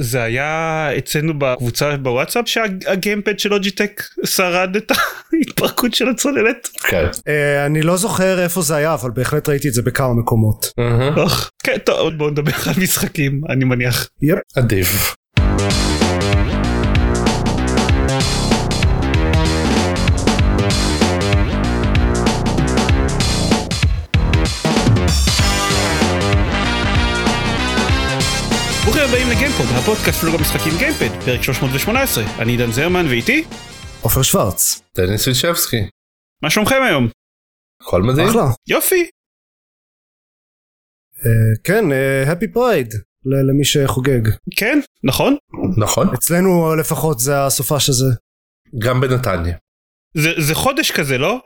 זה היה אצלנו בקבוצה בוואטסאפ שהגיימפד של לוג'יטק שרד את ההתפרקות של הצוללת. כן. אה, אני לא זוכר איפה זה היה אבל בהחלט ראיתי את זה בכמה מקומות. כן טוב בוא נדבר על משחקים אני מניח. יפ. עדיף. לגיימפוד הפודקאסט בלוג המשחקים גיימפד פרק 318 אני עידן זרמן ואיתי עופר שוורץ. דניס וישבסקי. מה שלומכם היום הכל מדהים. אחלה. יופי אה, כן, happy pride למי שחוגג. כן נכון נכון. אצלנו לפחות זה הסופה של זה. גם בנתניה. זה זה חודש כזה לא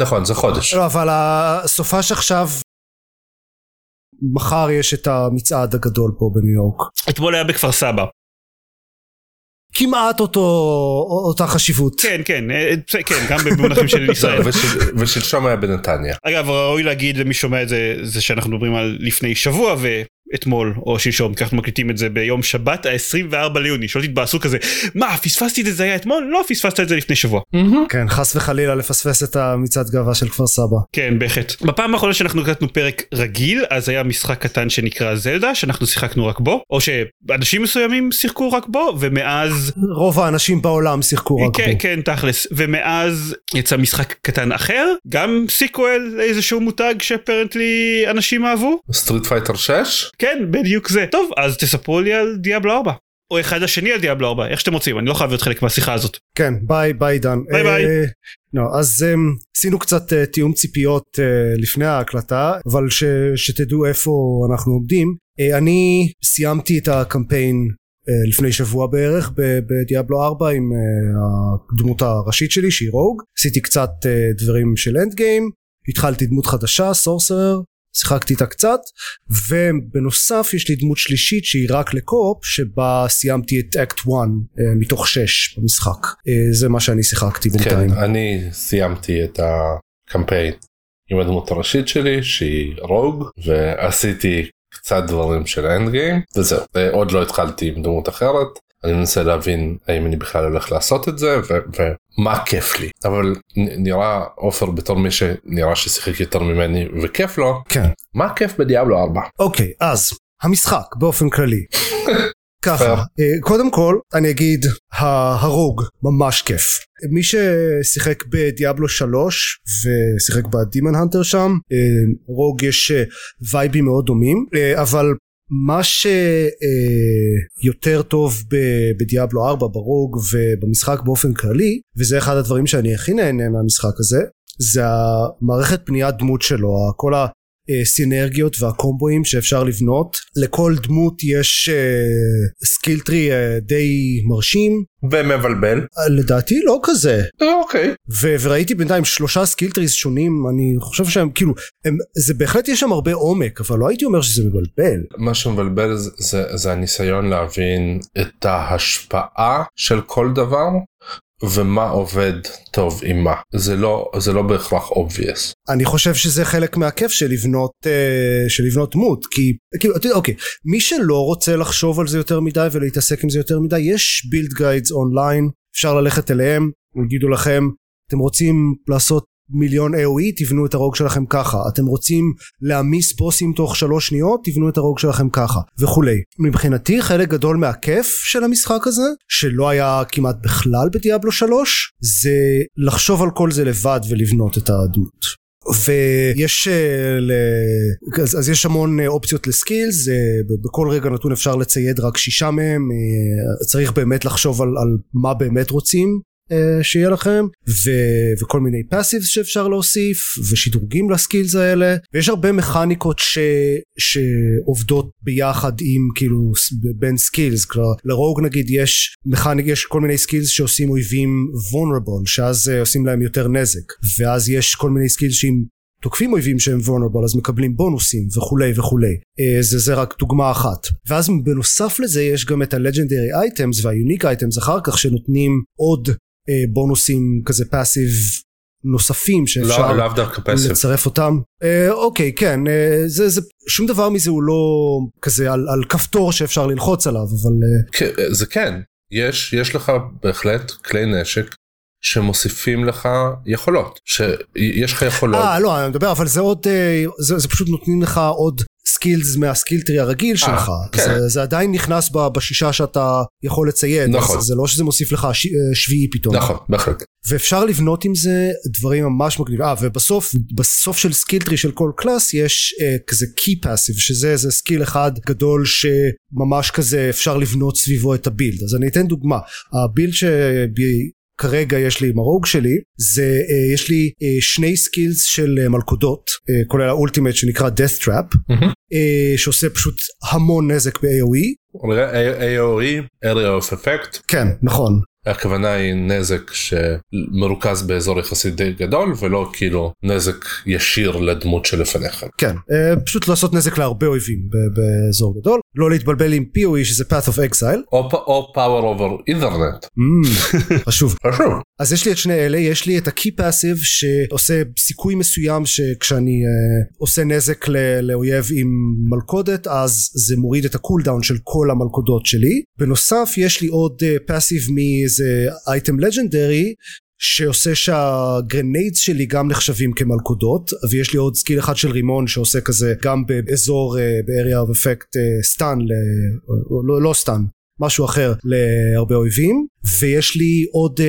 נכון זה חודש. לא, אבל הסופה שעכשיו, מחר יש את המצעד הגדול פה בניו יורק. אתמול היה בכפר סבא כמעט אותו, אותה חשיבות. כן כן אה, בסדר, כן גם במונחים של ישראל. ושל- ושלשום היה בנתניה. אגב ראוי להגיד למי שומע את זה זה שאנחנו מדברים על לפני שבוע ואתמול או שלשום כי אנחנו מקליטים את זה ביום שבת ה-24 ליוני. שלא תתבאסו כזה. מה פספסתי את זה זה היה אתמול? לא פספסת את זה לפני שבוע. כן, חס וחלילה לפספס את המצעד גאווה של כפר סבא. כן בהחלט. בפעם האחרונה שאנחנו הקלטנו פרק רגיל אז היה משחק קטן שנקרא זלדה שאנחנו שיחקנו רק בו או שאנשים מסוימים שיחקו רק בו ומאז רוב האנשים בעולם שיחקו רק כן, בו. כן תכלס. ומאז יצא משחק קטן אחר גם sequel לאיזשהו מותג ש apparently אנשים אהבו. Street Fighter 6? כן בדיוק זה טוב אז תספרו לי על Diablo 4 או אחד השני על Diablo 4 איך שאתם רוצים אני לא חייב להיות חלק מהשיחה הזאת כן, ביי ביי דן. ביי, ביי. אה, לא, אז um, עשינו קצת uh, תיאום ציפיות uh, לפני ההקלטה, אבל ש, שתדעו איפה אנחנו עומדים. Uh, אני סיימתי את הקמפיין uh, לפני שבוע בערך ב Diablo 4 עם uh, הדמות הראשית שלי שהיא rogue. עשיתי קצת uh, דברים של end game, התחלתי דמות חדשה, sorcerer. שיחקתי איתה קצת ובנוסף יש לי דמות שלישית שהיא רק ל co-op שבה סיימתי את אקט 1 אה, מתוך 6 במשחק אה, זה מה שאני שיחקתי בינתיים כן. אני סיימתי את הקמפיין עם הדמות הראשית שלי שהיא רוג ועשיתי קצת דברים של האנד גיים וזהו אה, עוד לא התחלתי עם דמות אחרת. אני מנסה להבין האם אני בכלל הולך לעשות את זה ו- ומה כיף לי. אבל נראה עופר בתור מי שנראה ששיחק יותר ממני וכיף לו כן. מה כיף בדיאבלו 4 אוקיי אז המשחק באופן כללי. ככה. אה, קודם כל אני אגיד ה- הרוג ממש כיף. מי ששיחק בדיאבלו 3 ושיחק בדימון הנטר שם אה, רוג יש אה, וייבים מאוד דומים אבל מה שיותר טוב ב- בדיאבלו 4 ברוג ובמשחק באופן כללי וזה אחד הדברים שאני הכי נהנה מהמשחק הזה זה המערכת בניית דמות שלו כל הסינרגיות והקומבואים שאפשר לבנות. לכל דמות יש skill tree די מרשים. ומבלבל. אה, לדעתי לא כזה. אה, אוקיי. ו- וראיתי בינתיים שלושה skill trees שונים אני חושב שהם כאילו הם, זה בהחלט יש שם הרבה עומק אבל לא הייתי אומר שזה מבלבל. מה שמבלבל זה, זה, זה הניסיון להבין את ההשפעה של כל דבר ומה עובד טוב עם מה. זה לא זה לא בהכרח obvious. אני חושב שזה חלק מהכיף של לבנות אה, של לבנות דמות כי כאילו אתה יודע אוקיי מי שלא רוצה לחשוב על זה יותר מדי ולהתעסק עם זה יותר מדי יש בילד גיידס אונליין אפשר ללכת אליהם יגידו לכם אתם רוצים לעשות מיליון AOE תבנו את הרוג שלכם ככה. אתם רוצים להעמיס בוסים תוך שלוש שניות? תבנו את הרוג שלכם ככה וכולי. מבחינתי חלק גדול מהכיף של המשחק הזה שלא היה כמעט בכלל בדיאבלו 3 זה לחשוב על כל זה לבד ולבנות את הדמות. ויש אה. אז, אז יש המון אה, אופציות ל skills אה, בכל רגע נתון אפשר לצייד רק שישה מהם צריך באמת לחשוב על, על מה באמת רוצים שיהיה לכם ו, וכל מיני passives שאפשר להוסיף ושדרוגים ל skills האלה. ויש הרבה מכניקות ש, שעובדות ביחד עם כאילו בין skills. כלומר ל rogue נגיד יש mechanic יש כל מיני skills שעושים אויבים vulnerable שאז אה, עושים להם יותר נזק. ואז יש כל מיני skills שאם תוקפים אויבים שהם vulnerable אז מקבלים בונוסים וכולי וכולי. אה, זה זה רק דוגמה אחת. ואז בנוסף לזה יש גם את ה-legendary items וה-unique items אחר כך שנותנים עוד אה, בונוסים כזה passive נוספים שאפשר לא, passive. לצרף אותם. אה, אוקיי כן אה, זה, זה שום דבר מזה הוא לא כזה על, על כפתור שאפשר ללחוץ עליו אבל אה, כן, זה כן יש יש לך בהחלט כלי נשק שמוסיפים לך יכולות שיש לך יכולות. אה לא אני מדבר אבל זה עוד אה, זה, זה פשוט נותנים לך עוד skills מה skill tree הרגיל שלך כן. זה, זה עדיין נכנס ב- בשישה שאתה יכול לצייד נכון. אז זה לא שזה מוסיף לך ש, אה, שביעי פתאום נכון בהחלט. ואפשר לבנות עם זה דברים ממש מגניבים. אה, ובסוף, בסוף של skill tree של כל class יש אה, כזה key passive, שזה איזה skill אחד גדול שממש כזה אפשר לבנות סביבו את ה build. אז אני אתן דוגמה. ה build שכרגע יש לי עם ה rogue שלי, זה אה, יש לי אה, שני skills של אה, מלכודות, אה, כולל ה ultimate שנקרא death trap, מהמם. אה, שעושה פשוט המון נזק ב-AOE. AOE, area of effect, כן, נכון. הכוונה היא נזק שמרוכז באזור יחסית די גדול ולא כאילו נזק ישיר לדמות שלפניך. כן, אה, פשוט לעשות נזק להרבה אויבים באזור גדול. לא להתבלבל עם POE שזה path of exile. או, או power over ethernet. Mm, חשוב. חשוב. אז יש לי את שני אלה, יש לי את ה-key passive שעושה סיכוי מסוים שכשאני uh, עושה נזק ל- לאויב עם מלכודת אז זה מוריד את ה cooldown של כל המלכודות שלי. בנוסף יש לי עוד uh, passive מאיזה item legendary שעושה שה grenades שלי גם נחשבים כמלכודות ויש לי עוד skill אחד של רימון שעושה כזה גם באזור uh, ב-area of effect stun, ל- לא, לא stun משהו אחר להרבה אויבים ויש לי עוד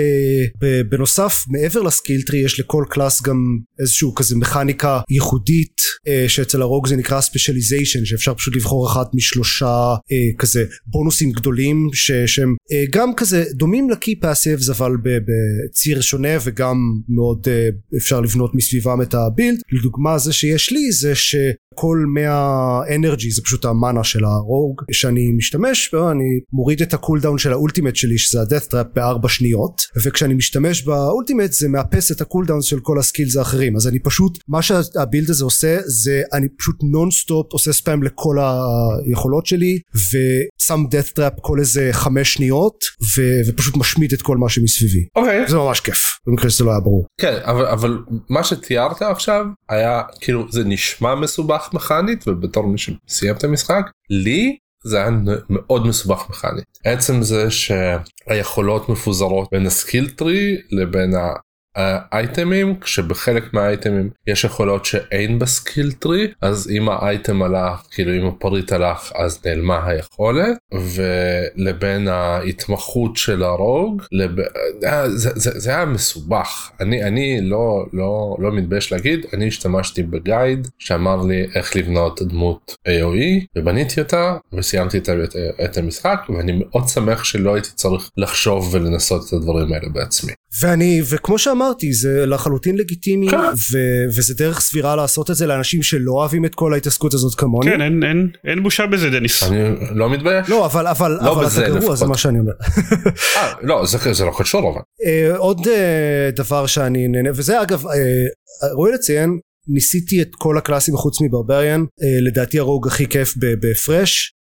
ב- בנוסף מעבר ל skill tree יש לכל class גם איזשהו כזה מכניקה ייחודית uh, שאצל ה rogue זה נקרא specialization שאפשר פשוט לבחור אחת משלושה uh, כזה בונוסים גדולים ש- שהם uh, גם כזה דומים ל key passives אבל בציר שונה וגם מאוד uh, אפשר לבנות מסביבם את ה build. לדוגמה זה שיש לי זה ש... כל 100 energy זה פשוט המאנה של ה rogue שאני משתמש בו אני מוריד את ה cooldown של ה ultimate שלי שזה ה-death trap בארבע שניות וכשאני משתמש ב ultimate זה מאפס את ה cooldown של כל ה skills האחרים. אז אני פשוט מה שה build הזה עושה זה אני פשוט נונסטופ עושה ספאם לכל היכולות שלי ושם death trap כל איזה חמש שניות ו- ופשוט משמיד את כל מה שמסביבי. אוקיי. זה ממש כיף במקרה שזה לא היה ברור. כן אבל אבל מה שתיארת עכשיו היה כאילו זה נשמע מסובך מכנית ובתור מי שסיים את המשחק לי זה היה מאוד מסובך מכנית. עצם זה שהיכולות מפוזרות בין ה skill tree לבין האייטמים כשבחלק מהאייטמים יש יכולות שאין ב skill tree אז אם האייטם הלך כאילו אם הפריט הלך אז נעלמה היכולת ולבין ההתמחות של ה rogue לב... זה, זה, זה היה מסובך אני אני לא לא לא מתבייש להגיד אני השתמשתי בגייד שאמר לי איך לבנות דמות AOE ובניתי אותה וסיימתי את, את, את המשחק ואני מאוד שמח שלא הייתי צריך לחשוב ולנסות את הדברים האלה בעצמי. ואני וכמו שאמרתי זה לחלוטין לגיטימי כן. ו- וזה דרך סבירה לעשות את זה לאנשים שלא אוהבים את כל ההתעסקות הזאת כמוני. כן אין אין אין בושה בזה דניס. אני לא מתבייש. לא אבל אבל לא אבל אתה גרוע לפחות. זה מה שאני אומר. אה, לא זה, זה לא קשור אבל. אה, עוד אה, דבר שאני נהנה וזה אגב אה, ראוי לציין ניסיתי את כל הקלאסים חוץ מברבריאן אה, לדעתי הרוג הכי כיף בהפרש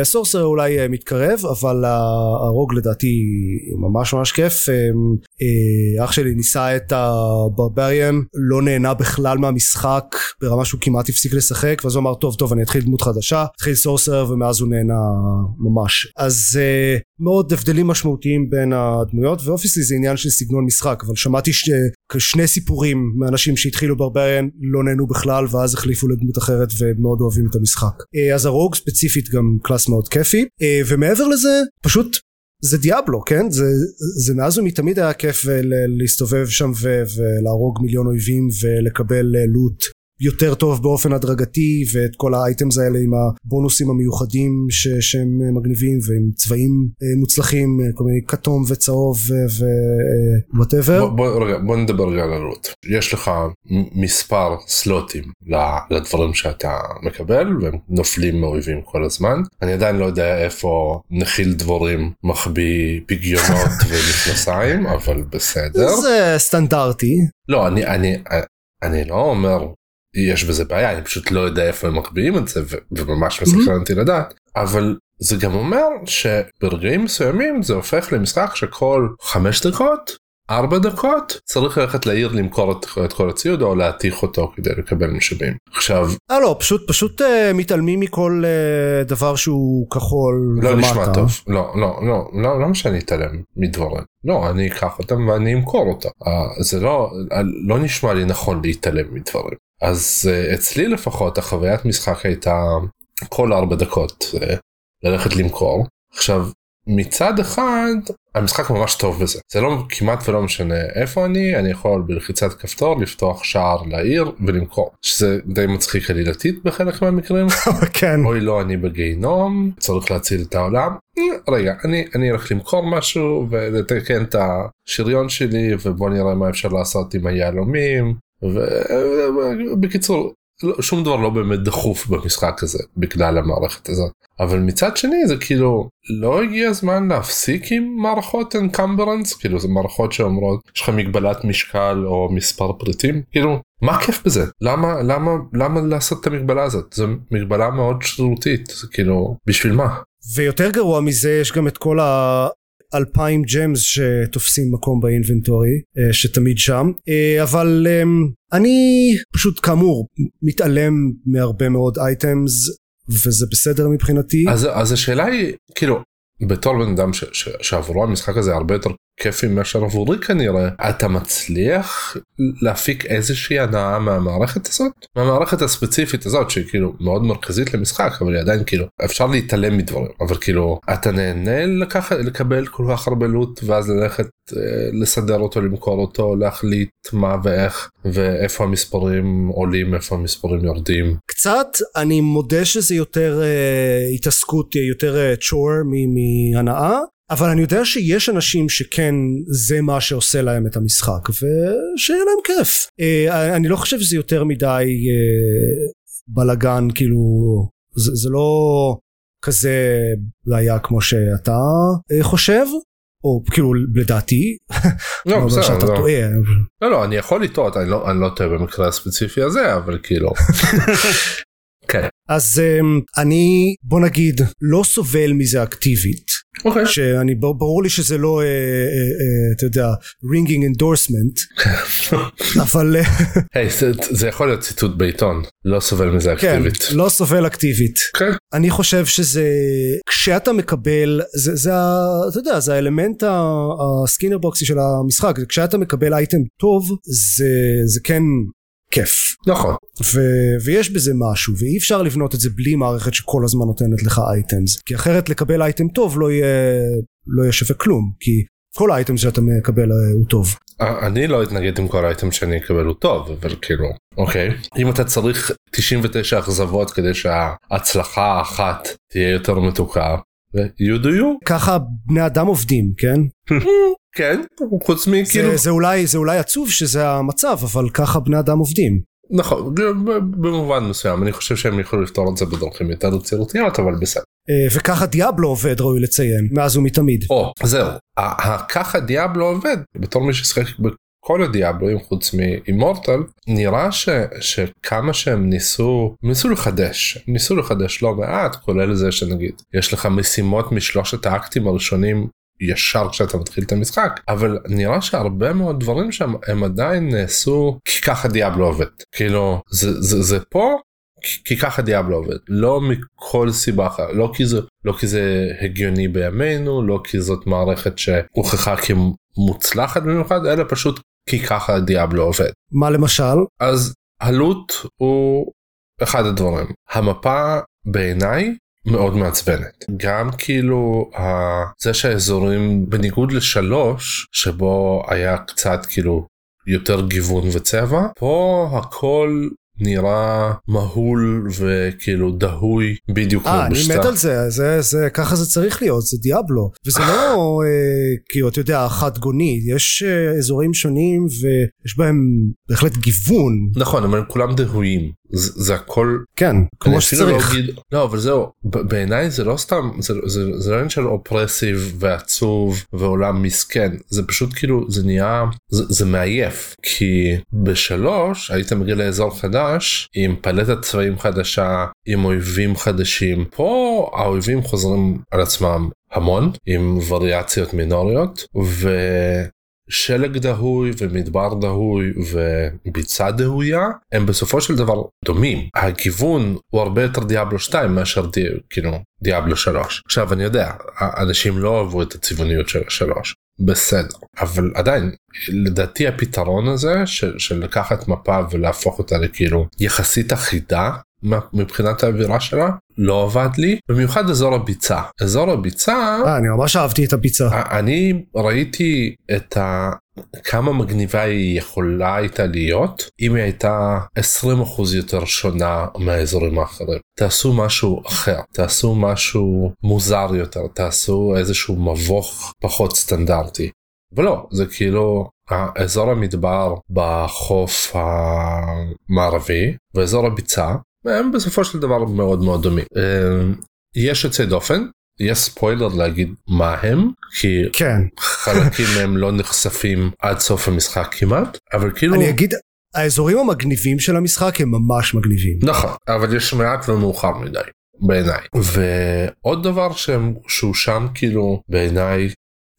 הסורסר אולי אה, מתקרב אבל הרוג לדעתי ממש ממש כיף. אה, אה, אח שלי ניסה את הברבריאן לא נהנה בכלל מהמשחק ברמה שהוא כמעט הפסיק לשחק ואז הוא אמר טוב טוב אני אתחיל דמות חדשה. התחיל סורסר ומאז הוא נהנה ממש. אז אה, מאוד הבדלים משמעותיים בין הדמויות ו obviously זה עניין של סגנון משחק אבל שמעתי ש... שני סיפורים מאנשים שהתחילו barbarian לא נהנו בכלל ואז החליפו לדמות אחרת ומאוד אוהבים את המשחק. אה, אז ה rogue ספציפית גם class מאוד כיפי. אה, ומעבר לזה פשוט זה Diablo כן? זה זה מאז ומתמיד היה כיף להסתובב שם ולהרוג מיליון אויבים ולקבל אה, loot יותר טוב באופן הדרגתי ואת כל ה items האלה עם הבונוסים המיוחדים ש- שהם אה, מגניבים ועם צבעים אה, מוצלחים אה, כל מיני כתום וצהוב ו whatever. בוא, בוא, רגע, בוא נדבר רגע על עלות. יש לך מספר סלוטים לדברים שאתה מקבל והם נופלים מאויבים כל הזמן. אני עדיין לא יודע איפה נחיל דבורים מחביא פגיונות ומכנסיים אבל בסדר. זה סטנדרטי לא אני אני אני לא אומר יש בזה בעיה אני פשוט לא יודע איפה הם מחביאים את זה וממש מסקרן אותי לדעת. אבל זה גם אומר שברגעים מסוימים זה הופך למשחק שכל חמש דקות ארבע דקות צריך ללכת לעיר למכור את, את כל הציוד או להתיך אותו כדי לקבל משאבים. עכשיו אה לא פשוט פשוט אה, מתעלמים מכל אה, דבר שהוא כחול לא ומטה. נשמע טוב. לא לא לא לא למה שאני אתעלם מדברים לא אני אקח אותם ואני אמכור אותם אה, זה לא לא נשמע לי נכון להתעלם מדברים אז אה, אצלי לפחות החוויית משחק הייתה כל ארבע דקות אה, ללכת למכור. עכשיו מצד אחד המשחק ממש טוב בזה. זה לא כמעט ולא משנה איפה אני אני יכול בלחיצת כפתור לפתוח שער לעיר ולמכור. שזה די מצחיק עלילתית בחלק מהמקרים. כן. אוי לא אני בגיהנום צריך להציל את העולם. אה, רגע אני אני אלך למכור משהו ולתקן את השריון שלי ובוא נראה מה אפשר לעשות עם היהלומים ובקיצור לא, שום דבר לא באמת דחוף במשחק הזה בגלל המערכת הזאת. אבל מצד שני זה כאילו לא הגיע הזמן להפסיק עם מערכות אנקמברנס כאילו זה מערכות שאומרות יש לך מגבלת משקל או מספר פריטים? כאילו מה כיף בזה? למה למה למה לעשות את המגבלה הזאת? זו מגבלה מאוד שרירותית כאילו בשביל מה. ויותר גרוע מזה יש גם את כל ה... אלפיים ג'מס שתופסים מקום באינבנטורי אה, שתמיד שם. אה, אבל אמ, אני פשוט כאמור מתעלם מהרבה מאוד אייטמס וזה בסדר מבחינתי. אז אז השאלה היא כאילו בתור בן אדם ש- ש- שעבורו המשחק הזה הרבה יותר כיפי מאשר עבורי כנראה. אתה מצליח להפיק איזושהי הנאה מהמערכת הזאת? מהמערכת הספציפית הזאת שהיא כאילו מאוד מרכזית למשחק אבל היא עדיין כאילו אפשר להתעלם מדברים. אבל כאילו אתה נהנה לקחת לקבל כל כך הרבה לוט ואז ללכת אה, לסדר אותו למכור אותו להחליט מה ואיך ואיפה המספרים עולים איפה המספרים יורדים. קצת אני מודה שזה יותר אה, התעסקות יותר אה, צ'ור מ- מהנאה אבל אני יודע שיש אנשים שכן זה מה שעושה להם את המשחק ושיהיה להם כיף אה, אני לא חושב שזה יותר מדי אה, בלאגן כאילו זה, זה לא כזה בעיה כמו שאתה אה, חושב או כאילו לדעתי לא, אבל בסדר, שאתה לא. טועה לא לא אני יכול לטעות אני לא אני לא טועה במקרה הספציפי הזה אבל כאילו. כן. אז אמ, אני בוא נגיד לא סובל מזה אקטיבית אוקיי. שאני בר- ברור לי שזה לא אה, אה, אה, אתה יודע ringing endorsement אבל אה, היי זה, זה יכול להיות ציטוט בעיתון לא סובל מזה כן אקטיבית. לא סובל אקטיבית כן. אני חושב שזה כשאתה מקבל זה, זה אתה יודע זה האלמנט הסקינר בוקסי של המשחק כשאתה מקבל אייטם טוב זה זה כן כיף נכון. ו- ויש בזה משהו ואי אפשר לבנות את זה בלי מערכת שכל הזמן נותנת לך אייטמס כי אחרת לקבל אייטם טוב לא יהיה לא יהיה שווה כלום כי כל האייטם שאתה מקבל אה, הוא טוב אה, אני לא אתנגד עם כל האייטם שאני אקבל הוא טוב אבל כאילו אוקיי אם אתה צריך 99 אכזבות כדי שההצלחה האחת תהיה יותר מתוקה. you do you ככה בני אדם עובדים כן כן חוץ מכאילו זה, זה אולי זה אולי עצוב שזה המצב אבל ככה בני אדם עובדים נכון במובן מסוים אני חושב שהם יכולים לפתור את זה בדרכים יותר יצירתיות אבל בסדר. אה, וככה דיאבלו עובד ראוי לציין מאז ומתמיד או זהו ככה דיאבלו עובד בתור מי ששיחק בכל הדיאבלוים חוץ מאימורטל נראה ש, שכמה שהם ניסו ניסו לחדש ניסו לחדש לא מעט כולל זה שנגיד יש לך משימות משלושת האקטים הראשונים ישר כשאתה מתחיל את המשחק אבל נראה שהרבה מאוד דברים שם הם עדיין נעשו כי ככה דיאבלו עובד כאילו זה זה זה פה כי- ככה דיאבלו עובד לא מכל סיבה אחרת לא כי זה לא כי זה הגיוני בימינו לא כי זאת מערכת שהוכחה כמוצלחת במיוחד אלא פשוט כי ככה דיאבלו עובד מה למשל? אז הלוט הוא אחד הדברים. המפה בעיניי מאוד מעצבנת. גם כאילו ה- זה שהאזורים בניגוד לשלוש שבו היה קצת כאילו יותר גיוון וצבע פה הכל נראה מהול וכאילו דהוי בדיוק אה כמו אני בשטח. מת על זה זה זה ככה זה צריך להיות זה דיאבלו. וזה לא אה, כאילו אתה יודע חד גוני. יש אה, אזורים שונים ויש בהם בהחלט גיוון. נכון אבל הם כולם דהויים זה, זה הכל כן כמו אפילו לא שצריך אגיד- לא אבל זהו בעיניי זה לא סתם זה, זה, זה לא עניין של אופרסיב ועצוב ועולם מסכן זה פשוט כאילו זה נהיה זה, זה מעייף. כי בשלוש היית מגיע לאזור חדש עם פלטת צבעים חדשה עם אויבים חדשים. פה האויבים חוזרים על עצמם המון עם וריאציות מינוריות ו... שלג דהוי ומדבר דהוי וביצה דהויה הם בסופו של דבר דומים. הכיוון הוא הרבה יותר דיאבלו 2 מאשר די, כאילו דיאבלו 3 עכשיו אני יודע אנשים לא אהבו את הצבעוניות של 3 בסדר. אבל עדיין לדעתי הפתרון הזה של, של לקחת מפה ולהפוך אותה לכאילו יחסית אחידה מבחינת האווירה שלה לא עבד לי במיוחד אזור הביצה. אזור הביצה 아, אני ממש אהבתי את הביצה. אני ראיתי את ה... כמה מגניבה היא יכולה הייתה להיות אם היא הייתה 20% יותר שונה מהאזורים האחרים. תעשו משהו אחר תעשו משהו מוזר יותר תעשו איזשהו מבוך פחות סטנדרטי. ולא זה כאילו אזור המדבר בחוף המערבי ואזור הביצה הם בסופו של דבר מאוד מאוד דומים. אה, יש יוצאי דופן, יש ספוילר להגיד מה הם, כי כן. חלקים מהם לא נחשפים עד סוף המשחק כמעט, אבל כאילו... אני אגיד, האזורים המגניבים של המשחק הם ממש מגניבים. נכון, אבל יש מעט ומאוחר מדי. בעיניי ועוד דבר שהם, שהוא שם כאילו בעיניי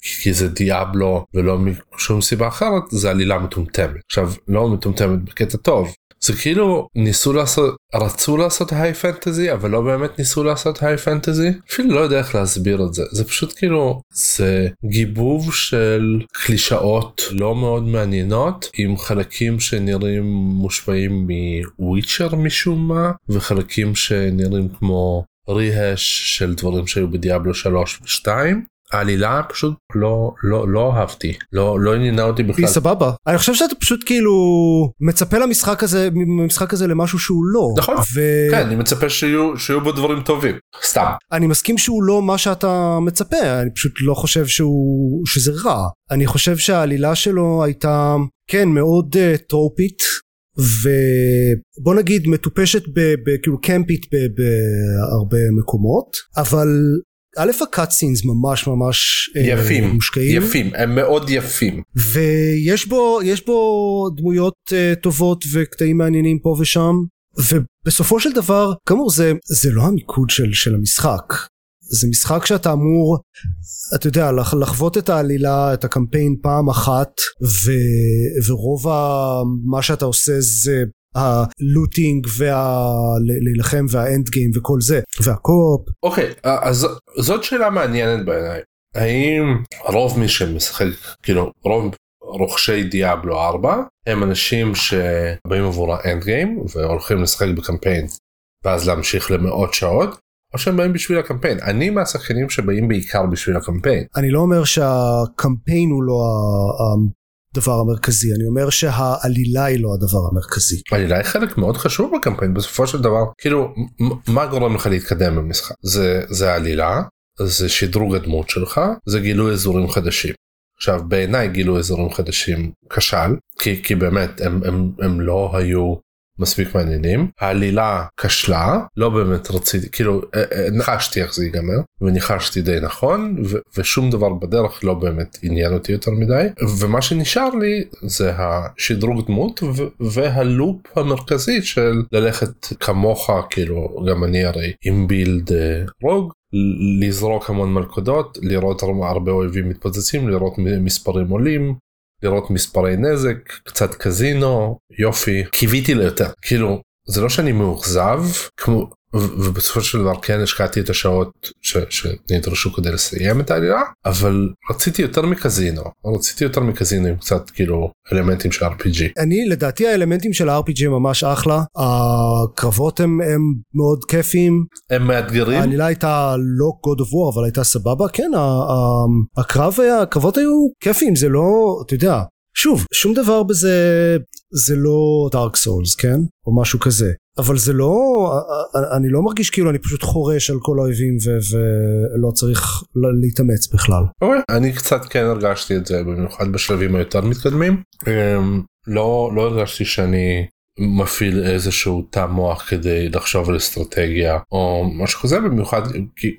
כי זה דיאבלו ולא משום סיבה אחרת זה עלילה מטומטמת עכשיו לא מטומטמת בקטע טוב זה כאילו ניסו לעשות רצו לעשות היי פנטזי אבל לא באמת ניסו לעשות היי פנטזי אפילו לא יודע איך להסביר את זה. זה פשוט כאילו זה גיבוב של קלישאות לא מאוד מעניינות עם חלקים שנראים מושפעים מוויצ'ר משום מה וחלקים שנראים כמו ריהש של דברים שהיו בדיאבלו 3 ו2 העלילה פשוט לא לא לא אהבתי לא לא עניינה אותי בכלל. היא סבבה אני חושב שאתה פשוט כאילו מצפה למשחק הזה משחק הזה למשהו שהוא לא. נכון. ו... כן אני מצפה שיהיו שיהיו בו דברים טובים סתם. אני מסכים שהוא לא מה שאתה מצפה אני פשוט לא חושב שהוא שזה רע אני חושב שהעלילה שלו הייתה כן מאוד uh, טרופית ובוא נגיד מטופשת כאילו קמפית בהרבה מקומות אבל א' הקאטסינס ממש ממש אה, יפים. מושקעים. יפים הם מאוד יפים. ויש בו יש בו דמויות uh, טובות וקטעים מעניינים פה ושם ובסופו של דבר כאמור זה זה לא המיקוד של של המשחק. זה משחק שאתה אמור אתה יודע לחוות את העלילה את הקמפיין פעם אחת ו, ורוב מה שאתה עושה זה הלוטינג והלהילחם והאנד גיים וכל זה והקופ. אוקיי אז זאת שאלה מעניינת בעיניי האם רוב מי שמשחק כאילו רוב רוכשי דיאבלו 4 הם אנשים שבאים עבור האנד גיים והולכים לשחק בקמפיין ואז להמשיך למאות שעות או שהם באים בשביל הקמפיין אני מהשחקנים שבאים בעיקר בשביל הקמפיין. אני לא אומר שהקמפיין הוא לא הדבר המרכזי אני אומר שהעלילה היא לא הדבר המרכזי. העלילה היא חלק מאוד חשוב בקמפיין בסופו של דבר כאילו מה גורם לך להתקדם במשחק זה זה העלילה זה שדרוג הדמות שלך זה גילוי אזורים חדשים. עכשיו בעיניי גילוי אזורים חדשים כשל כי כי באמת הם הם הם לא היו מספיק מעניינים. העלילה כשלה לא באמת רציתי כאילו אה, אה, נחשתי איך זה ייגמר וניחשתי די נכון ושום דבר בדרך לא באמת עניין אותי יותר מדי. ומה שנשאר לי זה השדרוג דמות והלופ המרכזי של ללכת כמוך כאילו גם אני הרי עם בילד אה, רוג לזרוק המון מלכודות לראות הרבה אויבים מתפוצצים לראות מספרים עולים לראות מספרי נזק קצת קזינו יופי. קיוויתי ליותר. כאילו זה לא שאני מאוכזב כמו ובסופו של דבר כן השקעתי את השעות ש, שנדרשו כדי לסיים את העלילה אבל רציתי יותר מקזינו רציתי יותר מקזינו עם קצת כאילו אלמנטים של RPG. אני לדעתי האלמנטים של ה-RPG הם ממש אחלה הקרבות הם, הם מאוד כיפים. הם מאתגרים. העלילה הייתה לא God of War אבל הייתה סבבה כן הקרב היה הקרבות היו כיפים זה לא אתה יודע שוב שום דבר בזה זה לא דארק סולס כן או משהו כזה אבל זה לא אני לא מרגיש כאילו אני פשוט חורש על כל האויבים ולא צריך להתאמץ בכלל. Okay. אני קצת כן הרגשתי את זה במיוחד בשלבים היותר מתקדמים אמ, לא לא הרגשתי שאני מפעיל איזשהו תא מוח כדי לחשוב על אסטרטגיה או משהו כזה במיוחד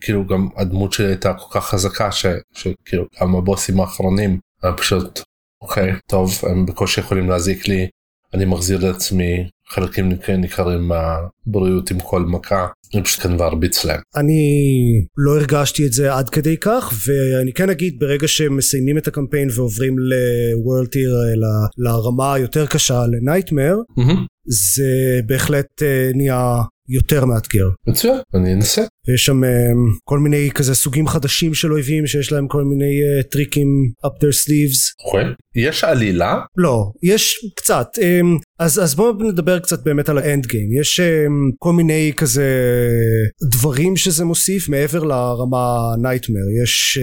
כאילו גם הדמות שלי הייתה כל כך חזקה שכאילו גם הבוסים האחרונים פשוט אוקיי טוב הם בקושי יכולים להזיק לי אני מחזיר לעצמי חלקים ניכרים מהבריאות עם כל מכה אני פשוט כנראה הרביץ להם. אני לא הרגשתי את זה עד כדי כך ואני כן אגיד ברגע שהם מסיימים את הקמפיין ועוברים ל-World Tier לרמה היותר קשה לנייטמר Mm-hmm. זה בהחלט אה, נהיה יותר מאתגר. מצוין אני אנסה. יש שם אה, כל מיני כזה סוגים חדשים של אויבים שיש להם כל מיני אה, טריקים up their sleeves. אוקיי. יש עלילה? לא, יש קצת. אה, אז, אז בואו נדבר קצת באמת על ה end game. יש אה, כל מיני כזה דברים שזה מוסיף מעבר לרמה nightmare. יש,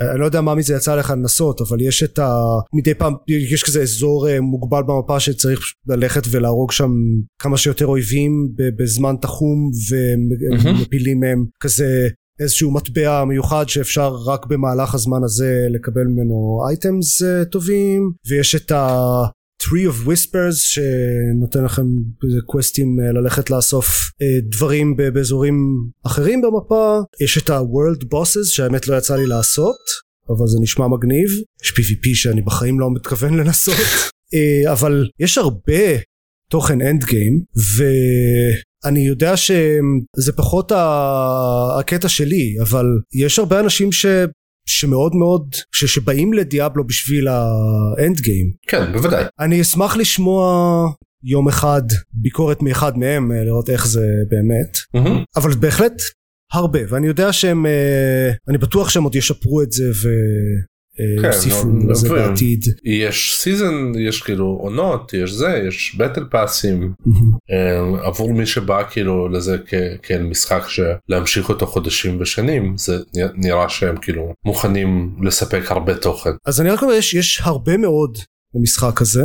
אה, אני לא יודע מה מזה יצא לך לנסות, אבל יש את ה... מדי פעם, יש כזה אזור אה, מוגבל במפה שצריך ללכת ולהרוג שם כמה שיותר אויבים בזמן תחום ומפילים מהם כזה איזשהו מטבע מיוחד שאפשר רק במהלך הזמן הזה לקבל ממנו אייטמס uh, טובים. ויש את ה... tree of whispers שנותן לכם קווסטים uh, ללכת לאסוף uh, דברים באזורים אחרים במפה. יש את ה-world bosses שהאמת לא יצא לי לעשות אבל זה נשמע מגניב. יש pvp שאני בחיים לא מתכוון לנסות. אבל יש הרבה תוכן end game ואני יודע שזה פחות הקטע שלי אבל יש הרבה אנשים ש... שמאוד מאוד ש... שבאים ל Diablo בשביל ה end game. כן בוודאי. אני אשמח לשמוע יום אחד ביקורת מאחד מהם לראות איך זה באמת Mm-hmm. אבל בהחלט הרבה ואני יודע שהם אה, אני בטוח שהם עוד ישפרו את זה ו... כן, יוסיפו לא- לזה לא- בעתיד. יש season יש כאילו עונות יש זה יש battle pass ים אה, עבור מי שבא כאילו לזה כאל משחק שלהמשיך אותו חודשים ושנים זה נראה שהם כאילו מוכנים לספק הרבה תוכן. אז אני רק אומר יש, יש הרבה מאוד במשחק הזה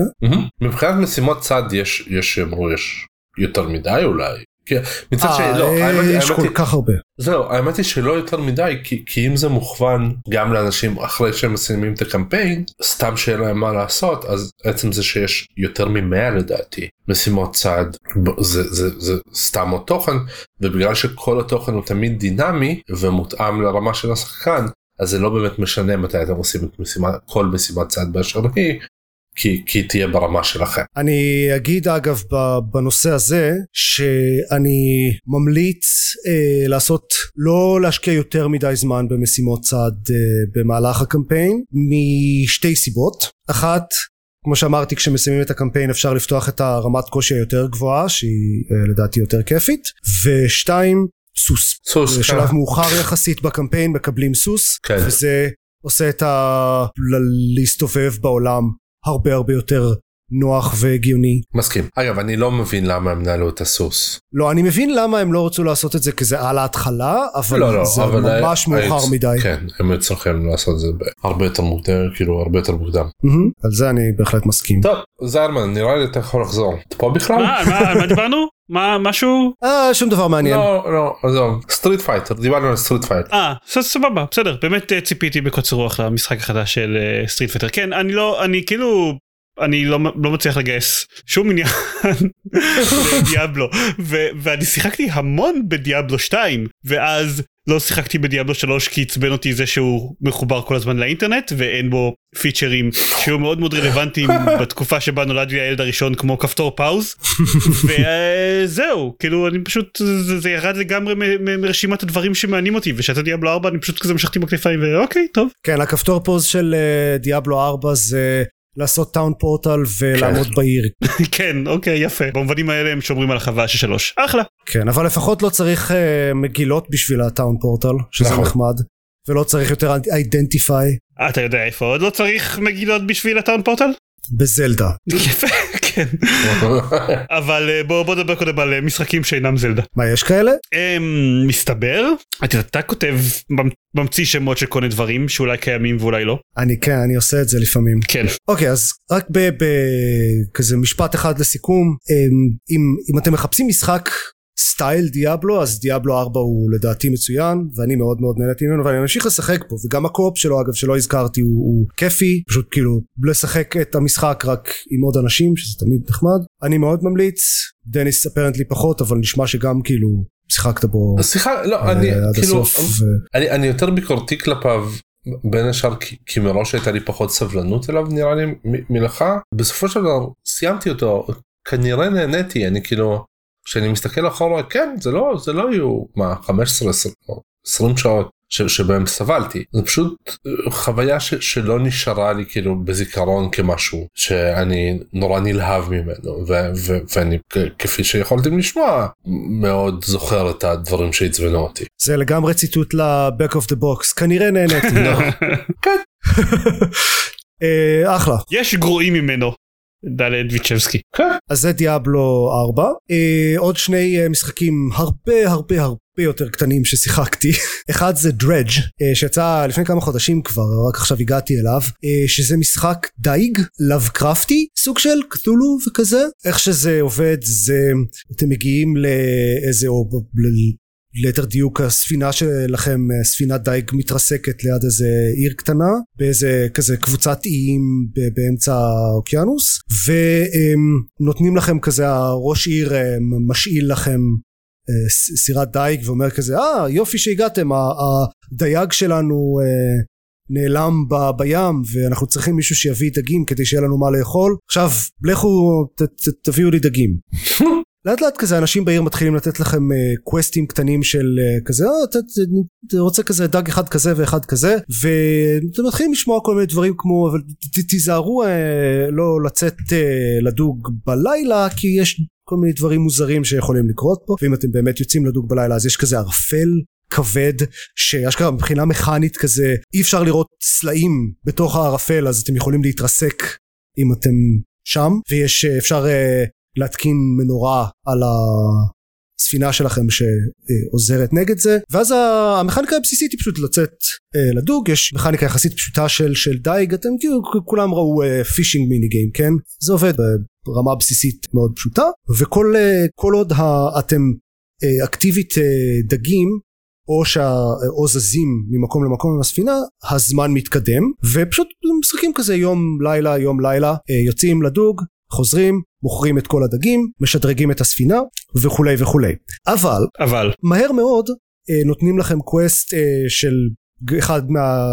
מבחינת משימות צד יש יש יש יותר מדי אולי. כי מצד שני לא, אה, יש כל כך הרבה. זהו האמת היא שלא יותר מדי כי, אם זה מוכוון גם לאנשים אחרי שהם מסיימים את הקמפיין סתם שאין להם מה לעשות אז עצם זה שיש יותר ממאה לדעתי משימות ב- זה, סתם עוד תוכן ובגלל שכל התוכן הוא תמיד דינמי ומותאם לרמה של השחקן אז זה לא באמת משנה מתי אתם עושים את משימה כל משימת צד באשר היא כי, כי תהיה ברמה שלכם. אני אגיד אגב בנושא הזה שאני ממליץ אה, לעשות לא להשקיע יותר מדי זמן במשימות צד אה, במהלך הקמפיין משתי סיבות אחת כמו שאמרתי כשמסיימים את הקמפיין אפשר לפתוח את הרמת קושי היותר גבוהה שהיא אה, לדעתי יותר כיפית ושתיים סוס סוס, כן. שלב מאוחר יחסית בקמפיין מקבלים סוס כן. וזה עושה את ה... להסתובב בעולם הרבה הרבה יותר נוח והגיוני. מסכים. אגב אני לא מבין למה הם נעלו את הסוס. לא אני מבין למה הם לא רצו לעשות את זה כזה על ההתחלה אבל לא, לא, זה אבל ממש היה- מאוחר היה- מדי. כן, הם היו צריכים לעשות את זה הרבה יותר מוקדם, כאילו הרבה יותר מוקדם. מהמם, על זה אני בהחלט מסכים. טוב, זיירמן, נראה לי אתה יכול לחזור. אתה פה בכלל? מה, מה, מה דיברנו? מה, משהו? אה שום דבר מעניין. לא, לא, עזוב. Street Fighter, דיברנו על Street Fighter. אה, ס- סבבה, בסדר, באמת אה, ציפיתי בקוצר רוח למשחק החדש של Street Fighter. כן, אני לא, אני כאילו, אני לא, לא מצליח לגייס שום עניין ל Diablo, ו- ואני שיחקתי המון ב Diablo 2, ואז לא שיחקתי בדיאבלו 3 כי עצבן אותי זה שהוא מחובר כל הזמן לאינטרנט ואין בו פיצ'רים שהיו מאוד מאוד רלוונטיים בתקופה שבה נולד לי הילד הראשון כמו כפתור פאוז. וזהו כאילו אני פשוט זה, זה ירד לגמרי מרשימת הדברים שמעניינים אותי ושאתה דיאבלו 4 אני פשוט כזה משכתי בכתפיים ואוקיי טוב. כן הכפתור פוז של אה, דיאבלו 4 זה לעשות טאון פורטל ולעמוד בעיר. כן אוקיי יפה במובנים האלה הם שומרים על החוויה של שלוש אחלה כן אבל לפחות לא צריך אה, מגילות בשביל הטאון פורטל שזה נכון. נחמד. ולא צריך יותר אידנטיפיי אתה יודע איפה עוד לא צריך מגילות בשביל הטאון פורטל? בזלדה. יפה כן אבל אה, בוא בוא נדבר קודם על אה, משחקים שאינם זלדה. מה יש כאלה? אמ, מסתבר אתה, אתה כותב ממ- ממציא שמות של כל מיני דברים שאולי קיימים ואולי לא אני כן אני עושה את זה לפעמים. כן אוקיי אז רק בכזה משפט אחד לסיכום אמ, אם, אם אתם מחפשים משחק style Diablo אז Diablo 4 הוא לדעתי מצוין ואני מאוד מאוד נהניתי ממנו ואני ממשיך לשחק פה וגם ה co-op שלו אגב שלא הזכרתי הוא, הוא כיפי פשוט כאילו לשחק את המשחק רק עם עוד אנשים שזה תמיד נחמד אני מאוד ממליץ דניס apparently פחות אבל נשמע שגם כאילו שיחקת בו סליחה, לא, אה, אני עד כאילו, הסוף ו- אני אני יותר ביקורתי כלפיו. בין השאר כי, כי מראש הייתה לי פחות סבלנות אליו נראה לי מלך בסופו של דבר סיימתי אותו כנראה נהניתי אני כאילו כשאני מסתכל אחורה כן זה לא זה לא היו מה 15 20 שעות ש, שבהם סבלתי זה פשוט אה, חוויה ש, שלא נשארה לי כאילו בזיכרון כמשהו שאני נורא נלהב ממנו ו, ו, ואני כפי שיכולתם לשמוע מאוד זוכר את הדברים שעצבנו אותי. זה לגמרי ציטוט ל-back of the box כנראה נהניתי. כן. אה, אחלה. יש גרועים ממנו. דלת ויצ'בסקי. כן. אז זה דיאבלו 4. אה, עוד שני אה, משחקים הרבה הרבה הרבה יותר קטנים ששיחקתי. אחד זה דרג' אה, שיצא לפני כמה חודשים כבר, רק עכשיו הגעתי אליו, שזה משחק דייג לאבקרפטי, סוג של קתולו וכזה. איך שזה עובד זה אתם מגיעים לאיזה או ליתר דיוק הספינה שלכם ספינת דייג מתרסקת ליד איזה עיר קטנה באיזה כזה קבוצת איים באמצע האוקיינוס ונותנים לכם כזה הראש עיר אה, משאיל לכם אה, סירת דייג ואומר כזה אה יופי שהגעתם הדייג שלנו אה, נעלם ב, בים ואנחנו צריכים מישהו שיביא דגים כדי שיהיה לנו מה לאכול. עכשיו לכו ת, ת, תביאו לי דגים לאט לאט כזה אנשים בעיר מתחילים לתת לכם uh, קווסטים קטנים של uh, כזה אה, אתה, אתה רוצה כזה דג אחד כזה ואחד כזה? ואתם מתחילים לשמוע כל מיני דברים כמו אבל ת, תיזהרו uh, לא לצאת uh, לדוג בלילה כי יש כל מיני דברים מוזרים שיכולים לקרות פה. ואם אתם באמת יוצאים לדוג בלילה אז יש כזה ערפל כבד שאשכרה מבחינה מכנית כזה אי אפשר לראות סלעים בתוך הערפל אז אתם יכולים להתרסק אם אתם שם ויש אפשר להתקין מנורה על הספינה שלכם שעוזרת נגד זה. ואז המכניקה הבסיסית היא פשוט לצאת אה, לדוג. יש מכניקה יחסית פשוטה של, של דייג. אתם כאילו כולם ראו פישינג מיני גיים כן? זה עובד ברמה בסיסית מאוד פשוטה. וכל אה, עוד אתם אה, אקטיבית דגים או, שה, או זזים ממקום למקום עם הספינה הזמן מתקדם. ופשוט משחקים כזה יום לילה יום לילה יוצאים לדוג חוזרים מוכרים את כל הדגים משדרגים את הספינה וכולי וכולי. אבל אבל. מהר מאוד אה, נותנים לכם quest אה, של אחד מה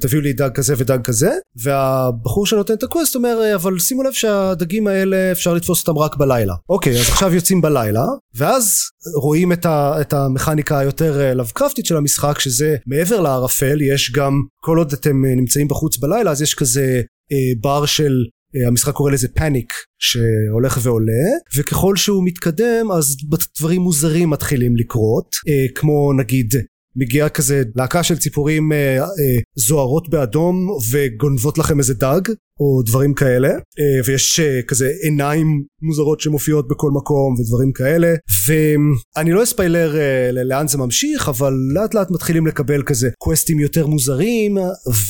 תביאו לי דג כזה ודג כזה והבחור שנותן את ה quest אומר אה, אבל שימו לב שהדגים האלה אפשר לתפוס אותם רק בלילה. אוקיי אז עכשיו יוצאים בלילה ואז רואים את, ה, את המכניקה היותר לאבקרפטית של המשחק שזה מעבר לערפל יש גם כל עוד אתם נמצאים בחוץ בלילה אז יש כזה בר של אה, המשחק קורא לזה פאניק שהולך ועולה וככל שהוא מתקדם אז דברים מוזרים מתחילים לקרות. אה, כמו נגיד מגיעה כזה להקה של ציפורים אה, אה, זוהרות באדום וגונבות לכם איזה דג או דברים כאלה אה, ויש אה, כזה עיניים מוזרות שמופיעות בכל מקום ודברים כאלה ואני לא אספיילר אה, לאן זה ממשיך אבל לאט לאט מתחילים לקבל כזה קווסטים יותר מוזרים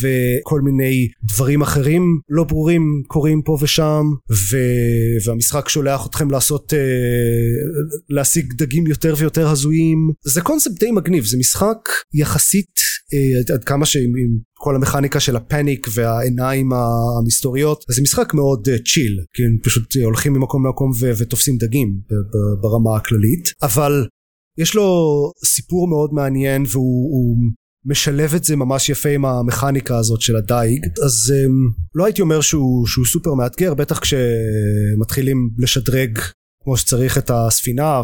וכל מיני דברים אחרים לא ברורים קורים פה ושם ו... והמשחק שולח אתכם לעשות להשיג דגים יותר ויותר הזויים. זה קונספט די מגניב זה משחק יחסית עד כמה שעם כל המכניקה של הפאניק והעיניים המסתוריות זה משחק מאוד צ'יל כי הם פשוט הולכים ממקום למקום ותופסים דגים ברמה הכללית. אבל יש לו סיפור מאוד מעניין והוא משלב את זה ממש יפה עם המכניקה הזאת של הדייג. אז לא הייתי אומר שהוא, שהוא סופר מאתגר בטח כשמתחילים לשדרג כמו שצריך את הספינה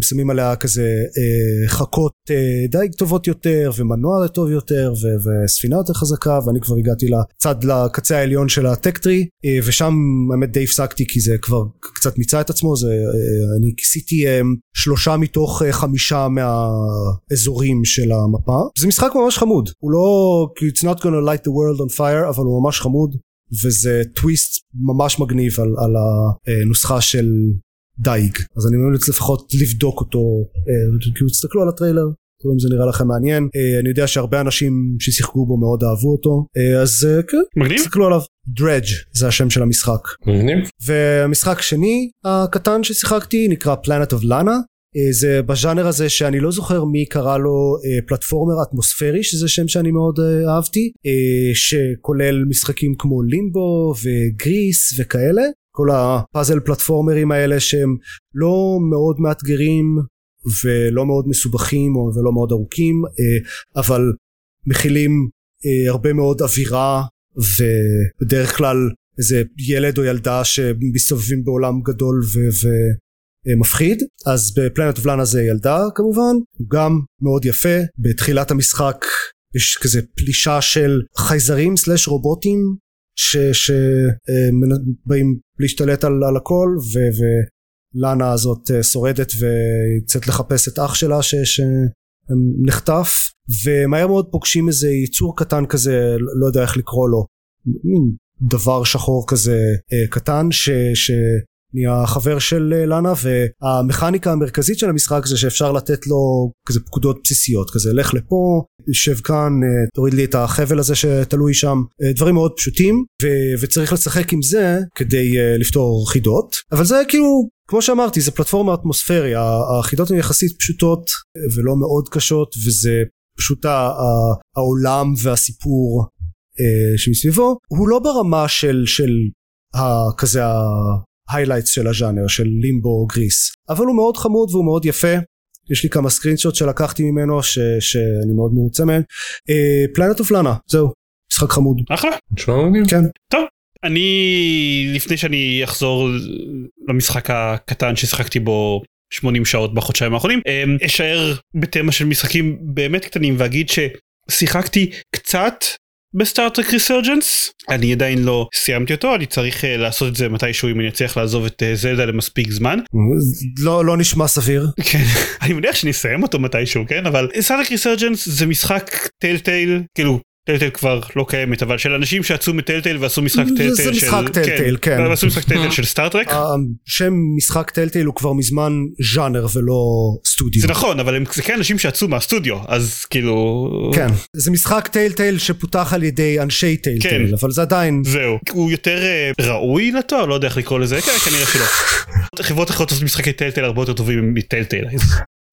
ושמים עליה כזה אה, חכות אה, דייג טובות יותר ומנוע טוב יותר ו- וספינה יותר חזקה ואני כבר הגעתי לצד לקצה העליון של הטקטרי אה, ושם האמת די הפסקתי כי זה כבר קצת מיצה את עצמו זה אה, אני כיסיתי אה, שלושה מתוך אה, חמישה מהאזורים של המפה. זה משחק ממש חמוד. הוא לא it's not gonna light the world on fire אבל הוא ממש חמוד וזה טוויסט ממש מגניב על, על הנוסחה של דייג. אז אני ממליץ לפחות לבדוק אותו כאילו תסתכלו על הטריילר תראו אם זה נראה לכם מעניין. אה, אני יודע שהרבה אנשים ששיחקו בו מאוד אהבו אותו. אה, אז כן מגניב. תסתכלו עליו. דרג' זה השם של המשחק. מגניב. והמשחק שני הקטן ששיחקתי נקרא Planet of Lana זה בז'אנר הזה שאני לא זוכר מי קרא לו אה, פלטפורמר אטמוספרי שזה שם שאני מאוד אה, אהבתי שכולל משחקים כמו לימבו וגריס וכאלה. כל הפאזל פלטפורמרים האלה שהם לא מאוד מאתגרים ולא מאוד מסובכים ולא מאוד ארוכים אבל מכילים הרבה מאוד אווירה ובדרך כלל איזה ילד או ילדה שמסתובבים בעולם גדול ומפחיד אז בפלנט אוף זה ילדה כמובן. הוא גם מאוד יפה. בתחילת המשחק יש כזה פלישה של חייזרים סלאש רובוטים שבאים להשתלט על, על הכל ו, ולאנה הזאת אה, שורדת ויוצאת לחפש את אח שלה ש, שנחטף ומהר מאוד פוגשים איזה יצור קטן כזה לא יודע איך לקרוא לו. דבר שחור כזה אה, קטן ש, ש, נהיה חבר של אה, לאנה והמכניקה המרכזית של המשחק זה שאפשר לתת לו כזה פקודות בסיסיות כזה לך לפה יושב כאן אה, תוריד לי את החבל הזה שתלוי שם. אה, דברים מאוד פשוטים ו- וצריך לשחק עם זה כדי לפתור חידות. אבל זה כאילו כמו שאמרתי זה פלטפורמה אטמוספרי החידות הן יחסית פשוטות ולא מאוד קשות וזה פשוט העולם והסיפור שמסביבו. הוא לא ברמה של של כזה ה highlights של הז'אנר של Limbo, Gris אבל הוא מאוד חמוד והוא מאוד יפה. יש לי כמה screenshot שלקחתי ממנו ש, שאני מאוד מרוצה מהם. Planet of Lana זהו. משחק חמוד. אחלה. כן. טוב אני לפני שאני אחזור למשחק הקטן ששיחקתי בו 80 שעות בחודשיים האחרונים אמ, אשאר בתמה של משחקים באמת קטנים ואגיד ששיחקתי קצת ב Star Trek Resurgence אני עדיין לא סיימתי אותו אני צריך אה, לעשות את זה מתישהו אם אני אצליח לעזוב את אה, זלדה למספיק זמן. לא לא נשמע סביר. כן אני מניח שאני אסיים אותו מתישהו כן אבל Star Trek Resurgence זה משחק Telltale כאילו Telltale כבר לא קיימת אבל של אנשים שיצאו מ Telltale ועשו משחק Telltale של... זה משחק Telltale כן. כן. ועשו משחק Telltale של Star Trek. שם משחק טלטל הוא כבר מזמן ז'אנר ולא סטודיו. זה נכון אבל זה כן אנשים שיצאו מהסטודיו אז כאילו. כן זה משחק טלטל שפותח על ידי אנשי טלטל כן. אבל זה עדיין. זהו הוא יותר uh, ראוי לתואר לא יודע איך לקרוא לזה כן, כנראה שלא. חברות אחרות עושות משחקי טלטל הרבה יותר טובים מטלטל.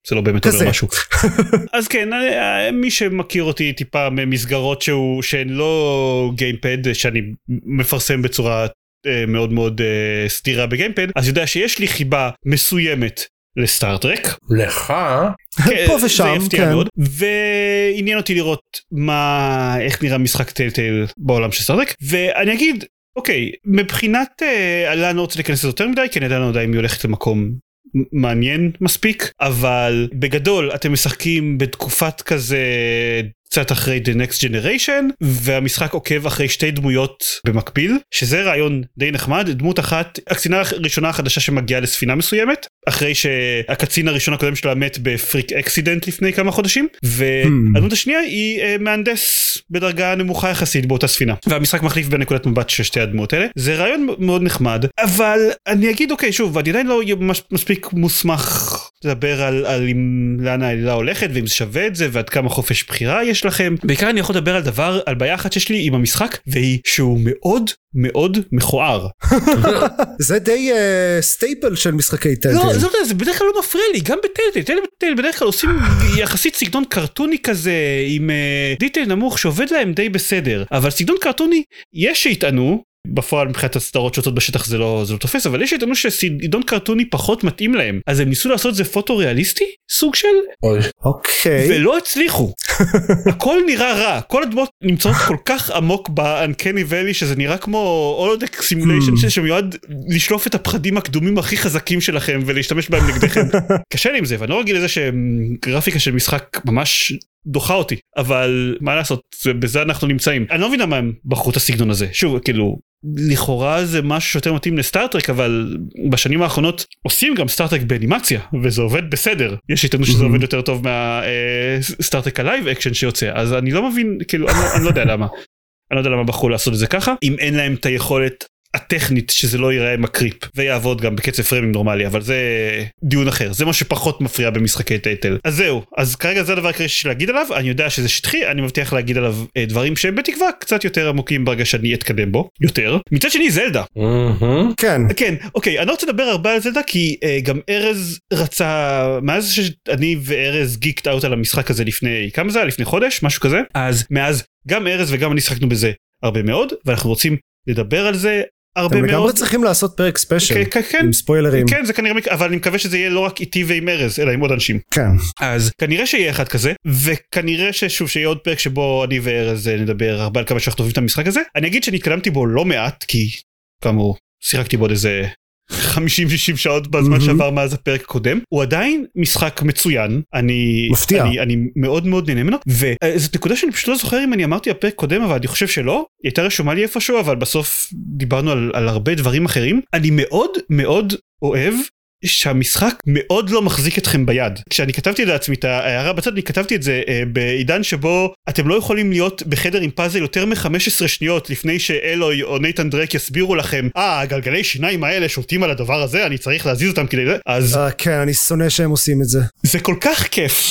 זה לא באמת אומר משהו. אז כן אה, מי שמכיר אותי טיפה ממסגרות שהוא שהן לא גיימפד שאני מפרסם בצורה אה, מאוד מאוד אה, סתירה בגיימפד אז יודע שיש לי חיבה מסוימת לסטארטרק. לך? כן, פה ושם, זה יפתיע כן. מאוד. ועניין אותי לראות מה איך נראה משחק טלטל בעולם של סטארטרק ואני אגיד אוקיי מבחינת אה, אני לא רוצה להיכנס לזה יותר מדי כי אני עדיין לא יודע אם היא הולכת למקום מעניין מספיק אבל בגדול אתם משחקים בתקופת כזה קצת אחרי The Next Generation והמשחק עוקב אחרי שתי דמויות במקביל שזה רעיון די נחמד דמות אחת הקצינה הראשונה החדשה שמגיעה לספינה מסוימת אחרי שהקצין הראשון הקודם שלה מת בפריק אקסידנט לפני כמה חודשים והדמות השנייה היא uh, מהנדס בדרגה נמוכה יחסית באותה ספינה. והמשחק מחליף בנקודת מבט של שתי הדמות האלה. זה רעיון מאוד נחמד אבל אני אגיד אוקיי שוב אני עדיין לא מספיק מוסמך לדבר על, על עם לאן העלילה הולכת ואם זה שווה את זה ועד כמה חופש בחירה יש לכם בעיקר אני יכול לדבר על דבר על בעיה אחת שיש לי עם המשחק והיא שהוא מאוד מאוד מכוער. זה די staple אה, של משחקי Telltale. לא, זה, זה בדרך כלל לא מפריע לי גם ב Telltale Telltale בדרך כלל עושים יחסית סגנון קרטוני כזה עם אה, detail נמוך שעובד להם די בסדר אבל סגנון קרטוני יש שיטענו בפועל מבחינת הסדרות שעושות בשטח זה לא זה לא תופס אבל יש שיטענו שסגנון קרטוני פחות מתאים להם. אז הם ניסו לעשות את זה פוטו ריאליסטי סוג של? אוקיי. ולא הצליחו. הכל נראה רע. כל הדמות נמצאות כל כך עמוק באנקני ואלי שזה נראה כמו אולודק סימוליישן hmm. שמיועד לשלוף את הפחדים הקדומים הכי חזקים שלכם ולהשתמש בהם נגדכם. קשה לי עם זה ואני לא רגיל לזה שגרפיקה של משחק ממש דוחה אותי אבל מה לעשות בזה אנחנו נמצאים. אני לא מבין למה הם בחרו את הסגנון הזה. שוב כאילו לכאורה זה משהו שיותר מתאים לסטארטרק אבל בשנים האחרונות עושים גם Star Trek באנימציה וזה עובד בסדר. יש שיטענו שזה עובד יותר טוב מה Star Trek ה live action שיוצא אז אני לא מבין כאילו אני, לא, אני לא יודע למה. אני לא יודע למה בחרו לעשות את זה ככה. אם אין להם את היכולת הטכנית שזה לא ייראה מקריפ ויעבוד גם בקצב פרמים נורמלי אבל זה דיון אחר זה מה שפחות מפריע במשחקי Telltale. אז זהו אז כרגע זה הדבר העיקרי שיש להגיד עליו אני יודע שזה שטחי אני מבטיח להגיד עליו אה, דברים שהם בתקווה קצת יותר עמוקים ברגע שאני אתקדם בו יותר. מצד שני זלדה. כן. כן אוקיי אני לא רוצה לדבר הרבה על זלדה כי אה, גם ארז רצה מאז שאני וארז geeked out על המשחק הזה לפני כמה זה היה? לפני חודש? משהו כזה? אז מאז גם ארז וגם אני שחקנו בזה הרבה מאוד ואנחנו רוצים לדבר על זה הרבה מאוד. אתם לגמרי צריכים לעשות פרק special כן, כן, עם ספוילרים. כן זה כנראה אבל אני מקווה שזה יהיה לא רק איתי ועם ארז אלא עם עוד אנשים. כן. אז כנראה שיהיה אחד כזה וכנראה ששוב שיהיה עוד פרק שבו אני וארז נדבר הרבה על כמה שאנחנו אוהבים את המשחק הזה. אני אגיד שאני התקדמתי בו לא מעט כי כאמור שיחקתי בעוד איזה 50-60 שעות בזמן מהמם. שעבר מאז הפרק הקודם הוא עדיין משחק מצוין אני מפתיע. אני, אני מאוד מאוד נהנה ממנו וזאת נקודה שאני פשוט לא זוכר אם אני אמרתי בפרק קודם אבל אני חושב שלא היא הייתה רשומה לי איפשהו אבל בסוף דיברנו על, על הרבה דברים אחרים אני מאוד מאוד אוהב. שהמשחק מאוד לא מחזיק אתכם ביד כשאני כתבתי לעצמי את ההערה בצד אני כתבתי את זה אה, בעידן שבו אתם לא יכולים להיות בחדר עם פאזל יותר מ-15 שניות לפני שאלוי או נייתן דרק יסבירו לכם אה הגלגלי שיניים האלה שולטים על הדבר הזה אני צריך להזיז אותם כדי אז אה, כן, אני שונא שהם עושים את זה. זה כל כך כיף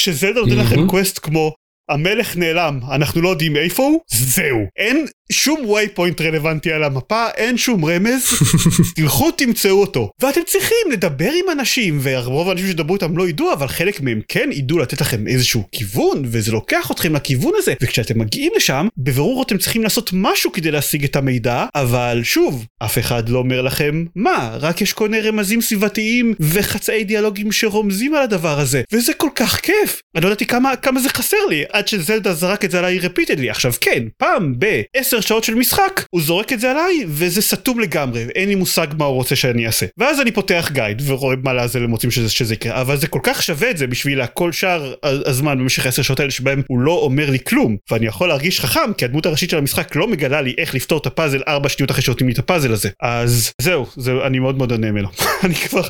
שזלדה נותן לכם. quest כמו המלך נעלם אנחנו לא יודעים איפה הוא זהו אין שום waypoint רלוונטי על המפה אין שום רמז. תלכו תמצאו אותו. ואתם צריכים לדבר עם אנשים ורוב האנשים שדברו איתם לא ידעו אבל חלק מהם כן ידעו לתת לכם איזשהו כיוון וזה לוקח אתכם לכיוון הזה. וכשאתם מגיעים לשם בבירור אתם צריכים לעשות משהו כדי להשיג את המידע אבל שוב אף אחד לא אומר לכם מה. רק יש כל מיני רמזים סביבתיים וחצאי דיאלוגים שרומזים על הדבר הזה וזה כל כך כיף. אני לא ידעתי כמה כמה זה חסר לי עד שזלדה זרק את זה עליי repeatedly עכשיו כן פעם ב-10 שעות של משחק הוא זורק את זה עליי וזה סתום לגמרי. אין לי מושג מה הוא רוצה שאני אעשה. ואז אני פותח גייד ורואה מה לעזל הם רוצים שזה, שזה יקרה. אבל זה כל כך שווה את זה בשביל הכל שאר הזמן במשך 10 שעות האלה שבהם הוא לא אומר לי כלום. ואני יכול להרגיש חכם כי הדמות הראשית של המשחק לא מגלה לי איך לפתור את הפאזל 4 שניות אחרי שנותנים לי את הפאזל הזה. אז זהו זהו אני מאוד מאוד נהנה ממנו. אני כבר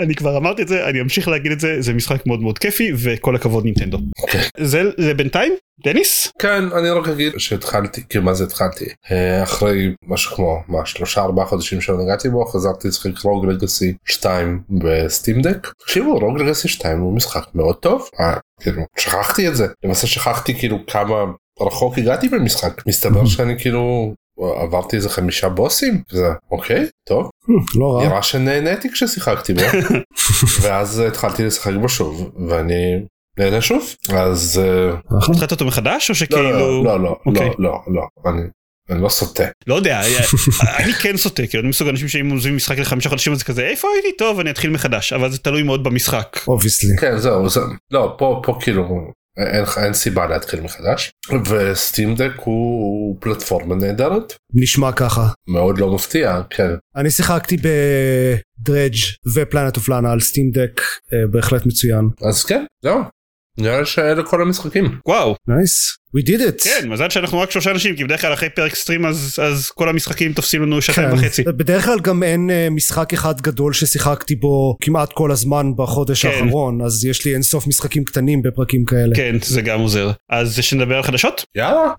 אני כבר אמרתי את זה אני אמשיך להגיד את זה זה משחק מאוד מאוד כיפי וכל הכבוד נינטנדו. אוקיי. זה זה בינתיים? דניס? כן אני רק אגיד שהתחלתי כאילו מה זה התחלתי אה, אחרי משהו כמו מה שלושה ארבעה חודשים שלא נגעתי בו חזרתי לשחק רוג לגאסי 2 בסטים דק. תקשיבו רוג לגאסי 2 הוא משחק מאוד טוב. אה, כאילו שכחתי את זה. למעשה שכחתי כאילו כמה רחוק הגעתי במשחק. מסתבר שאני כאילו עברתי איזה חמישה בוסים. וזה אוקיי טוב. לא רע. נראה שנהניתי כששיחקתי בו. ואז אה, התחלתי לשחק בו שוב ואני נהנה שוב. אז אה. התחלת אותו מחדש או לא שכאילו לא לא לא אוקיי. לא לא לא. אני אני לא סוטה. לא יודע אני כן סוטה כאילו אני מסוג האנשים שאם עוזבים משחק לחמישה חודשים אז כזה איפה הייתי? טוב אני אתחיל מחדש. אבל זה תלוי מאוד במשחק. obviously. כן זהו זה לא פה פה כאילו אין לך- אין סיבה להתחיל מחדש. ו Steam Deck הוא פלטפורמה נהדרת. נשמע ככה. מאוד לא מפתיע כן. אני שיחקתי ב Dredge ו Planet of Lana על Steam Deck בהחלט מצוין. אז כן זהו נראה לי שאלה כל המשחקים וואו נייס. We did it. כן מזל שאנחנו רק שלושה אנשים כי בדרך כלל אחרי פרק סטרים אז אז כל המשחקים תופסים לנו שעתיים כן. וחצי. בדרך כלל גם אין אה, משחק אחד גדול ששיחקתי בו כמעט כל הזמן בחודש כן. האחרון אז יש לי אינסוף משחקים קטנים בפרקים כאלה. כן זה גם עוזר אז שנדבר על חדשות יאללה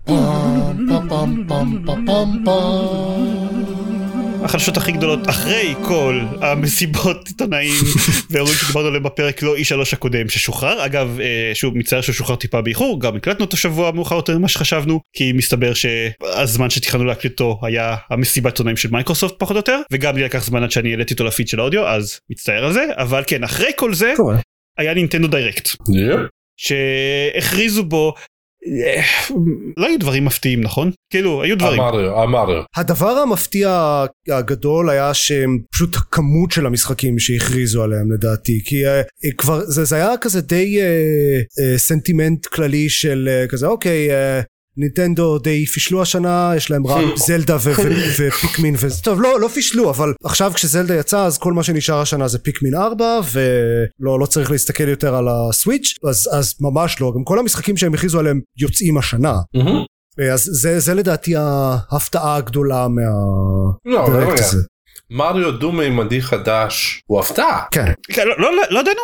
החדשות הכי גדולות אחרי כל המסיבות עיתונאים ואירועים שדיברנו עליהם בפרק לא איש שלוש הקודם ששוחרר אגב אה, שוב מצטער שהוא שוחרר טיפה באיחור גם הקלטנו אותו שבוע מאוחר יותר ממה שחשבנו כי מסתבר שהזמן שתכננו להקליט אותו היה המסיבת עיתונאים של מייקרוסופט פחות או יותר וגם לי לקח זמן עד שאני העליתי אותו לפיד של האודיו אז מצטער על זה אבל כן אחרי כל זה. היה Nintendo Direct. שהכריזו בו לא היו דברים מפתיעים נכון? כאילו היו דברים. המריו המריו. הדבר המפתיע הגדול היה שהם פשוט הכמות של המשחקים שהכריזו עליהם לדעתי כי אה, כבר זה, זה היה כזה די אה, אה, סנטימנט כללי של אה, כזה אוקיי אה, נינטנדו די פישלו השנה יש להם רק זלדה ו- ו- ופיקמין וזה טוב לא לא פישלו אבל עכשיו כשזלדה יצא אז כל מה שנשאר השנה זה פיקמין 4 ולא לא צריך להסתכל יותר על הסוויץ' אז אז ממש לא גם כל המשחקים שהם הכריזו עליהם יוצאים השנה מהמם. אז זה, זה לדעתי ההפתעה הגדולה לא, רגע. מהדירקט הזה. מריו דו-מימדי חדש הוא הפתעה כן, לא, לא, לא, לא ידענו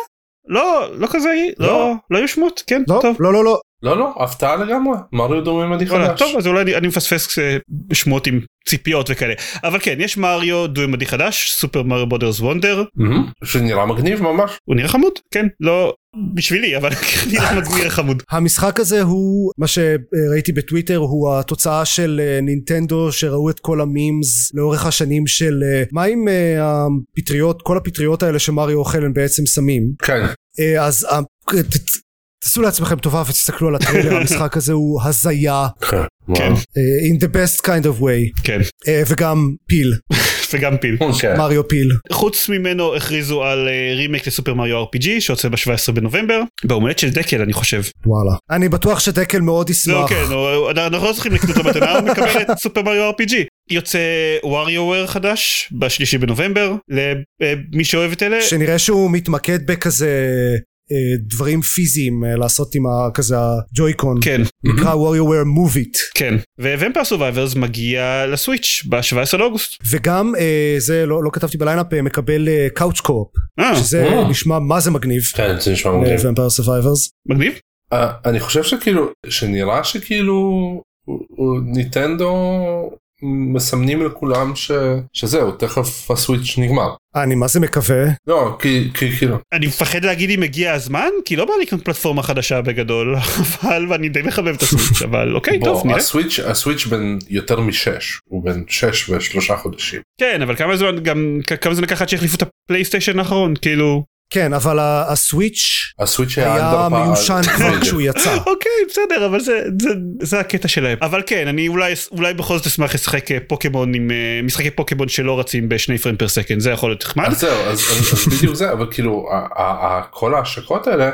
לא לא כזה לא לא. לא היו שמות כן לא, טוב. לא, לא, לא. לא לא הפתעה לגמרי. מריו דו-מימדי וואלה, חדש טוב אז אולי אני, מפספס אה, שמות עם ציפיות וכאלה. אבל כן יש מריו דו-ימדי חדש סופר מריו בודרס וונדר. שנראה מגניב ממש. הוא נראה חמוד כן לא בשבילי אבל נראה נראה חמוד. המשחק הזה הוא מה שראיתי בטוויטר הוא התוצאה של אה, נינטנדו שראו את כל המימס לאורך השנים של אה, מה עם הפטריות כל הפטריות האלה שמריו אוכל הם בעצם סמים? כן. אז תעשו לעצמכם טובה ותסתכלו על הטריילר המשחק הזה הוא הזיה כן כן. אה, in the best kind of way כן אה, וגם פיל וגם פיל כן. מריו פיל חוץ ממנו הכריזו על אה, רימייק לסופר מריו RPG שיוצא ב-17 בנובמבר בהומלט של דקל אני חושב. וואלה אני בטוח שדקל מאוד לא ישמח כן הוא- אנחנו לא צריכים לקנות את המתנה הוא מקבל את סופר מריו RPG. יוצא WarioWare חדש בשלישי בנובמבר למי שאוהב את אלה. שנראה שהוא מתמקד בכזה דברים פיזיים אה, לעשות עם ה- כזה הג'ויקון. כן, נקרא WarioWare Move It. כן. ו-Vampire Survivors מגיע לסוויץ' ב-17 לאוגוסט. וגם אה, זה לא, לא כתבתי ב lineup אה, מקבל couch co-op שזה. נשמע מה זה מגניב. כן זה נשמע מגניב. Vampire Survivors. מגניב? אני חושב שכאילו שנראה שכאילו נינטנדו מסמנים לכולם ש... שזהו תכף הסוויץ' נגמר. אני מה זה מקווה. לא כי, כי כאילו אני מפחד להגיד אם הגיע הזמן כי לא בא לי לקנות פלטפורמה חדשה בגדול אבל ואני די מחבב את הסוויץ' אבל אוקיי טוב נראה. הסוויץ' הסוויץ' בן יותר משש הוא בן שש ושלושה חודשים. כן אבל כמה זמן גם כמה זמן לקח עד שהחליפו את הפלייסטיישן האחרון כאילו כן אבל הסוויץ' הסוויץ' היה מיושן כבר כשהוא יצא. אוקיי בסדר אבל זה זה זה הקטע שלהם אבל כן אני אולי אולי בכל זאת אשמח לשחק אה, פוקימון עם אה, משחקי פוקימון שלא רצים בשני frame per second זה יכול להיות נחמד. אז זהו אז, אז, אז בדיוק זה אבל כאילו ה- ה- ה- כל ההשקות האלה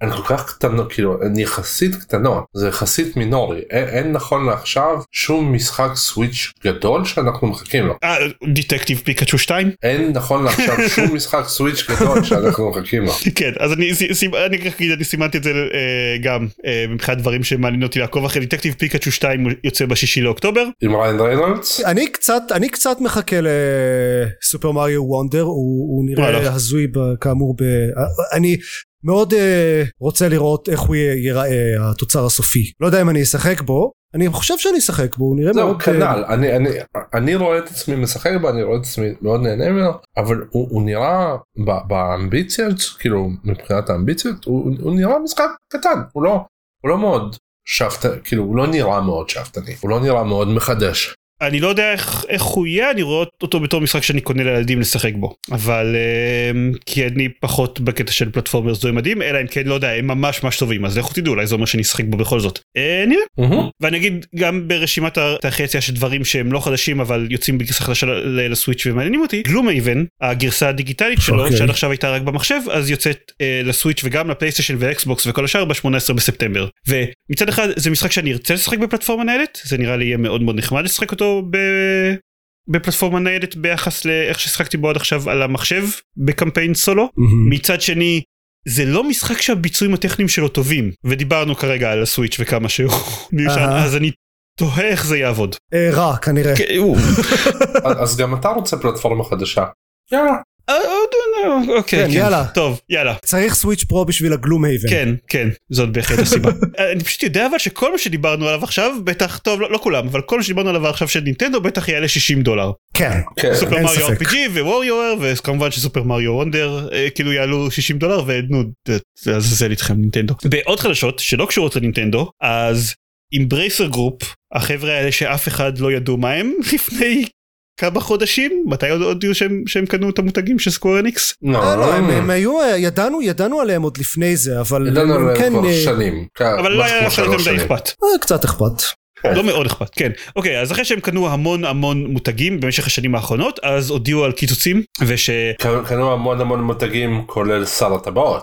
הן כל כך קטנות כאילו הן יחסית קטנות זה יחסית מינורי. אין, אין נכון לעכשיו שום משחק סוויץ' גדול שאנחנו מחכים לו. אה, Detective Pikachu 2 אין נכון לעכשיו שום משחק סוויץ' גדול שאנחנו מחכים לו. כן אז אני ס- ס- אני רק אגיד אני סימנתי את זה אה, גם אה, מבחינת דברים שמעניין אותי לעקוב אחרי. Detective Pikachu 2 יוצא בשישי לאוקטובר. עם ריין ריינולדס? אני קצת אני קצת מחכה ל Super Mario Wonder הוא, הוא. נראה הזוי ב- כאמור ב... אני מאוד uh, רוצה לראות איך הוא ייראה התוצר הסופי. לא יודע אם אני אשחק בו אני חושב שאני אשחק בו הוא נראה זהו מאוד כנ"ל. אני אני אני רואה את עצמי משחק בו אני רואה את עצמי מאוד נהנה ממנו אבל הוא, הוא נראה ב- באמביציות כאילו מבחינת האמביציות הוא, הוא נראה משחק קטן. הוא לא הוא לא מאוד שאפתני כאילו הוא לא נראה מאוד שאפתני. הוא לא נראה מאוד מחדש. אני לא יודע איך, איך הוא יהיה אני רואה אותו בתור משחק שאני קונה לילדים לשחק בו. אבל אה, כי אני פחות בקטע של פלטפורמר זוהי מדהים אלא אם כן לא יודע הם ממש ממש טובים אז לכו תדעו אולי זה אומר שאני אשחק בו בכל זאת. אה, נראה. ואני אגיד גם ברשימת החציה של דברים שהם לא חדשים אבל יוצאים בגרסה חדשה לסוויץ' ומעניינים אותי גלום אייבן הגרסה הדיגיטלית שלו אוקיי. שעד עכשיו הייתה רק במחשב אז יוצאת אה, לסוויץ' וגם לפלייסטיישן ואקסבוקס וכל השאר ב-18 בספטמבר. ומצד אחד זה משחק שאני ארצה לשחק בפלטפורמה ניידת זה נראה לי יהיה מאוד מאוד נחמד לשחק אותו ב... בפלטפורמה ניידת ביחס לאיך ששחקתי בו עד עכשיו על המחשב בקמפיין סולו מהמם. מצד שני זה לא משחק שהביצועים הטכניים שלו טובים ודיברנו כרגע על הסוויץ' וכמה שהוא אהה. אז אני תוהה איך זה יעבוד. אה, רע כנראה כן, אז גם אתה רוצה פלטפורמה חדשה. יאללה. אה, אה, אוקיי, כן, יאללה. טוב יאללה צריך סוויץ' פרו בשביל הגלום הייבן כן כן זאת בהחלט הסיבה אני פשוט יודע אבל שכל מה שדיברנו עליו עכשיו בטח טוב לא לא כולם אבל כל מה שדיברנו עליו עכשיו של נינטנדו בטח יעלה 60 דולר כן כן. סופר אין מריו. RPG ווריור וכמובן שסופר מריו וונדר אה, כאילו יעלו 60 דולר ונו לעזאזל איתכם נינטנדו. בעוד חדשות שלא קשורות לנינטנדו אז Embracer Group החבר'ה האלה שאף אחד לא ידעו מה הם לפני כמה חודשים? מתי עוד הודיעו שהם שהם קנו את המותגים של Square Enix לא, אה, לא, הם, הם היו ידענו ידענו עליהם עוד לפני זה אבל ידענו הם עליהם כן כבר אה, שנים. כן, אבל לא היה מדי שנים. אכפת. אה, קצת אכפת. כן. לא מאוד אכפת כן. אוקיי אז אחרי שהם קנו המון המון מותגים במשך השנים האחרונות אז הודיעו על קיצוצים ושכן קנו- המון המון מותגים כולל שר הטבעות.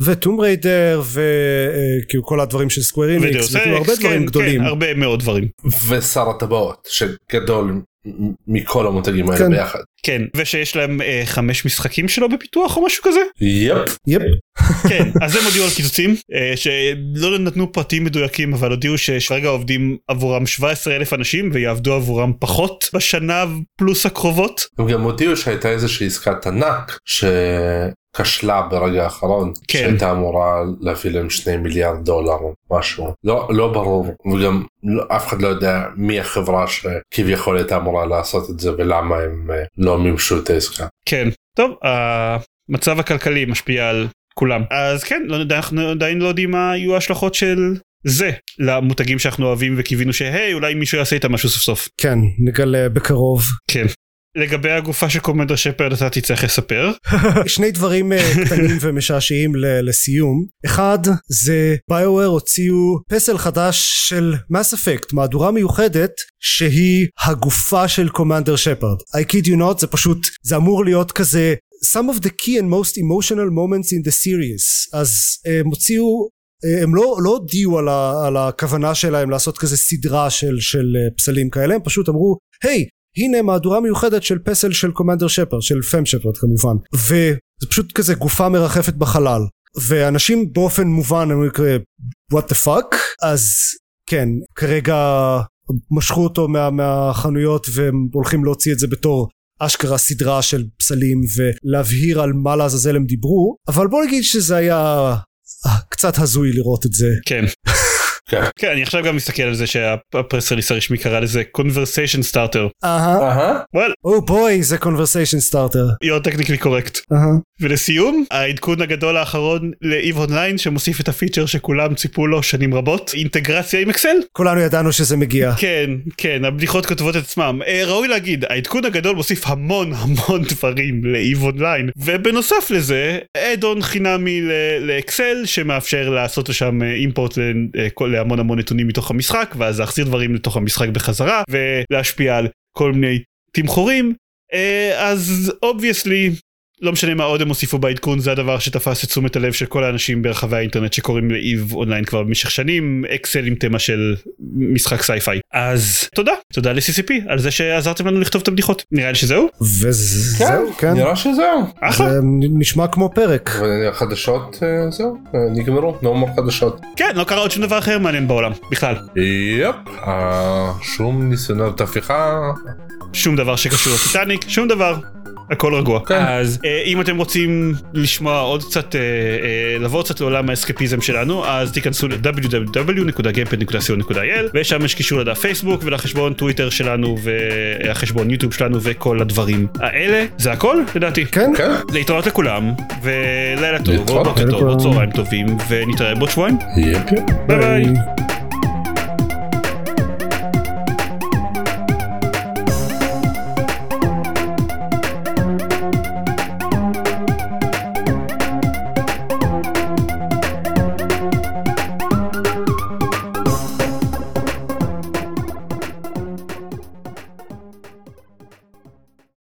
וטום ריידר וכאילו כל הדברים של סקוויר איניקס וכאילו הרבה דברים כן, גדולים. כן, הרבה מאוד דברים. ושר הטבעות שגדול מכל המותגים האלה כן. ביחד. כן ושיש להם אה, חמש משחקים שלו בפיתוח או משהו כזה יפ. יפ כן אז הם הודיעו על קיצוצים אה, שלא נתנו פרטים מדויקים אבל הודיעו שכרגע עובדים עבורם 17 אלף אנשים ויעבדו עבורם פחות בשנה פלוס הקרובות הם גם הודיעו שהייתה איזושהי עסקת ענק שכשלה ברגע האחרון כן. שהייתה אמורה להביא להם שני מיליארד דולר או משהו לא לא ברור וגם לא, אף אחד לא יודע מי החברה שכביכול הייתה אמורה לעשות את זה ולמה הם אה, לא מימשו את העסקה. כן טוב המצב הכלכלי משפיע על כולם אז כן לא יודע אנחנו עדיין לא יודעים מה יהיו ההשלכות של זה למותגים שאנחנו אוהבים וקיווינו שהי אולי מישהו יעשה איתם משהו סוף סוף כן נגלה בקרוב כן. לגבי הגופה של קומנדר שפרד אתה תצטרך לספר. שני דברים אה, קטנים ומשעשעים לסיום. אחד זה ביואר הוציאו פסל חדש של מס אפקט מהדורה מיוחדת שהיא הגופה של קומנדר שפרד I kid you not זה פשוט זה אמור להיות כזה some of the key and most emotional moments in the series. אז אה, הם הוציאו אה, הם לא לא הודיעו על, ה, על הכוונה שלהם לעשות כזה סדרה של, של פסלים כאלה הם פשוט אמרו היי הנה מהדורה מיוחדת של פסל של קומנדר שפרד של פם שפרד כמובן. וזה פשוט כזה גופה מרחפת בחלל. ואנשים באופן מובן הם כזה what the fuck? אז כן כרגע משכו אותו מה, מהחנויות והם הולכים להוציא את זה בתור אשכרה סדרה של פסלים ולהבהיר על מה לעזאזל הם דיברו. אבל בוא נגיד שזה היה אה, קצת הזוי לראות את זה. כן. כן. כן אני עכשיו גם מסתכל על זה שה press release הרשמי קרא לזה conversation starter. אהה אהה. well, oh boy זה conversation starter you're technically correct. אהה ולסיום העדכון הגדול האחרון ל EVE Online שמוסיף את הפיצ'ר שכולם ציפו לו שנים רבות אינטגרציה עם אקסל. כולנו ידענו שזה מגיע כן כן הבדיחות כותבות את עצמם אה, ראוי להגיד העדכון הגדול מוסיף המון המון דברים ל EVE Online ובנוסף לזה add-on חינמי ל- לאקסל שמאפשר לעשות לשם אה, import אה, להמון המון נתונים מתוך המשחק ואז להחזיר דברים לתוך המשחק בחזרה ולהשפיע על כל מיני תמחורים אה, אז obviously לא משנה מה עוד הם הוסיפו בעדכון זה הדבר שתפס את תשומת הלב של כל האנשים ברחבי האינטרנט שקוראים ל EVE Online כבר במשך שנים אקסל עם תמה של משחק sci-fi אז תודה תודה ל-CCP על זה שעזרתם לנו לכתוב את הבדיחות נראה לי שזהו וזהו כן נראה שזהו. אחלה זה נשמע כמו פרק והחדשות אה, זהו אה, נגמרו נורמל חדשות. כן לא קרה עוד שום דבר אחר מעניין בעולם בכלל יפ. אה, שום ניסיונות הפיכה. שום דבר שקשור לטיטניק שום דבר. הכל רגוע. כן. אז אה, אם אתם רוצים לשמוע עוד קצת, אה, אה, לבוא קצת לעולם האסקפיזם שלנו, אז תיכנסו ל-www.gamepad.co.il ושם יש קישור לדף פייסבוק ולחשבון טוויטר שלנו והחשבון יוטיוב שלנו וכל הדברים האלה. זה הכל לדעתי. כן כן. להתראות לכולם ולילה טוב. בוקר טוב, צהריים טובים ונתראה בעוד שבועיים. יפ. ביי ביי.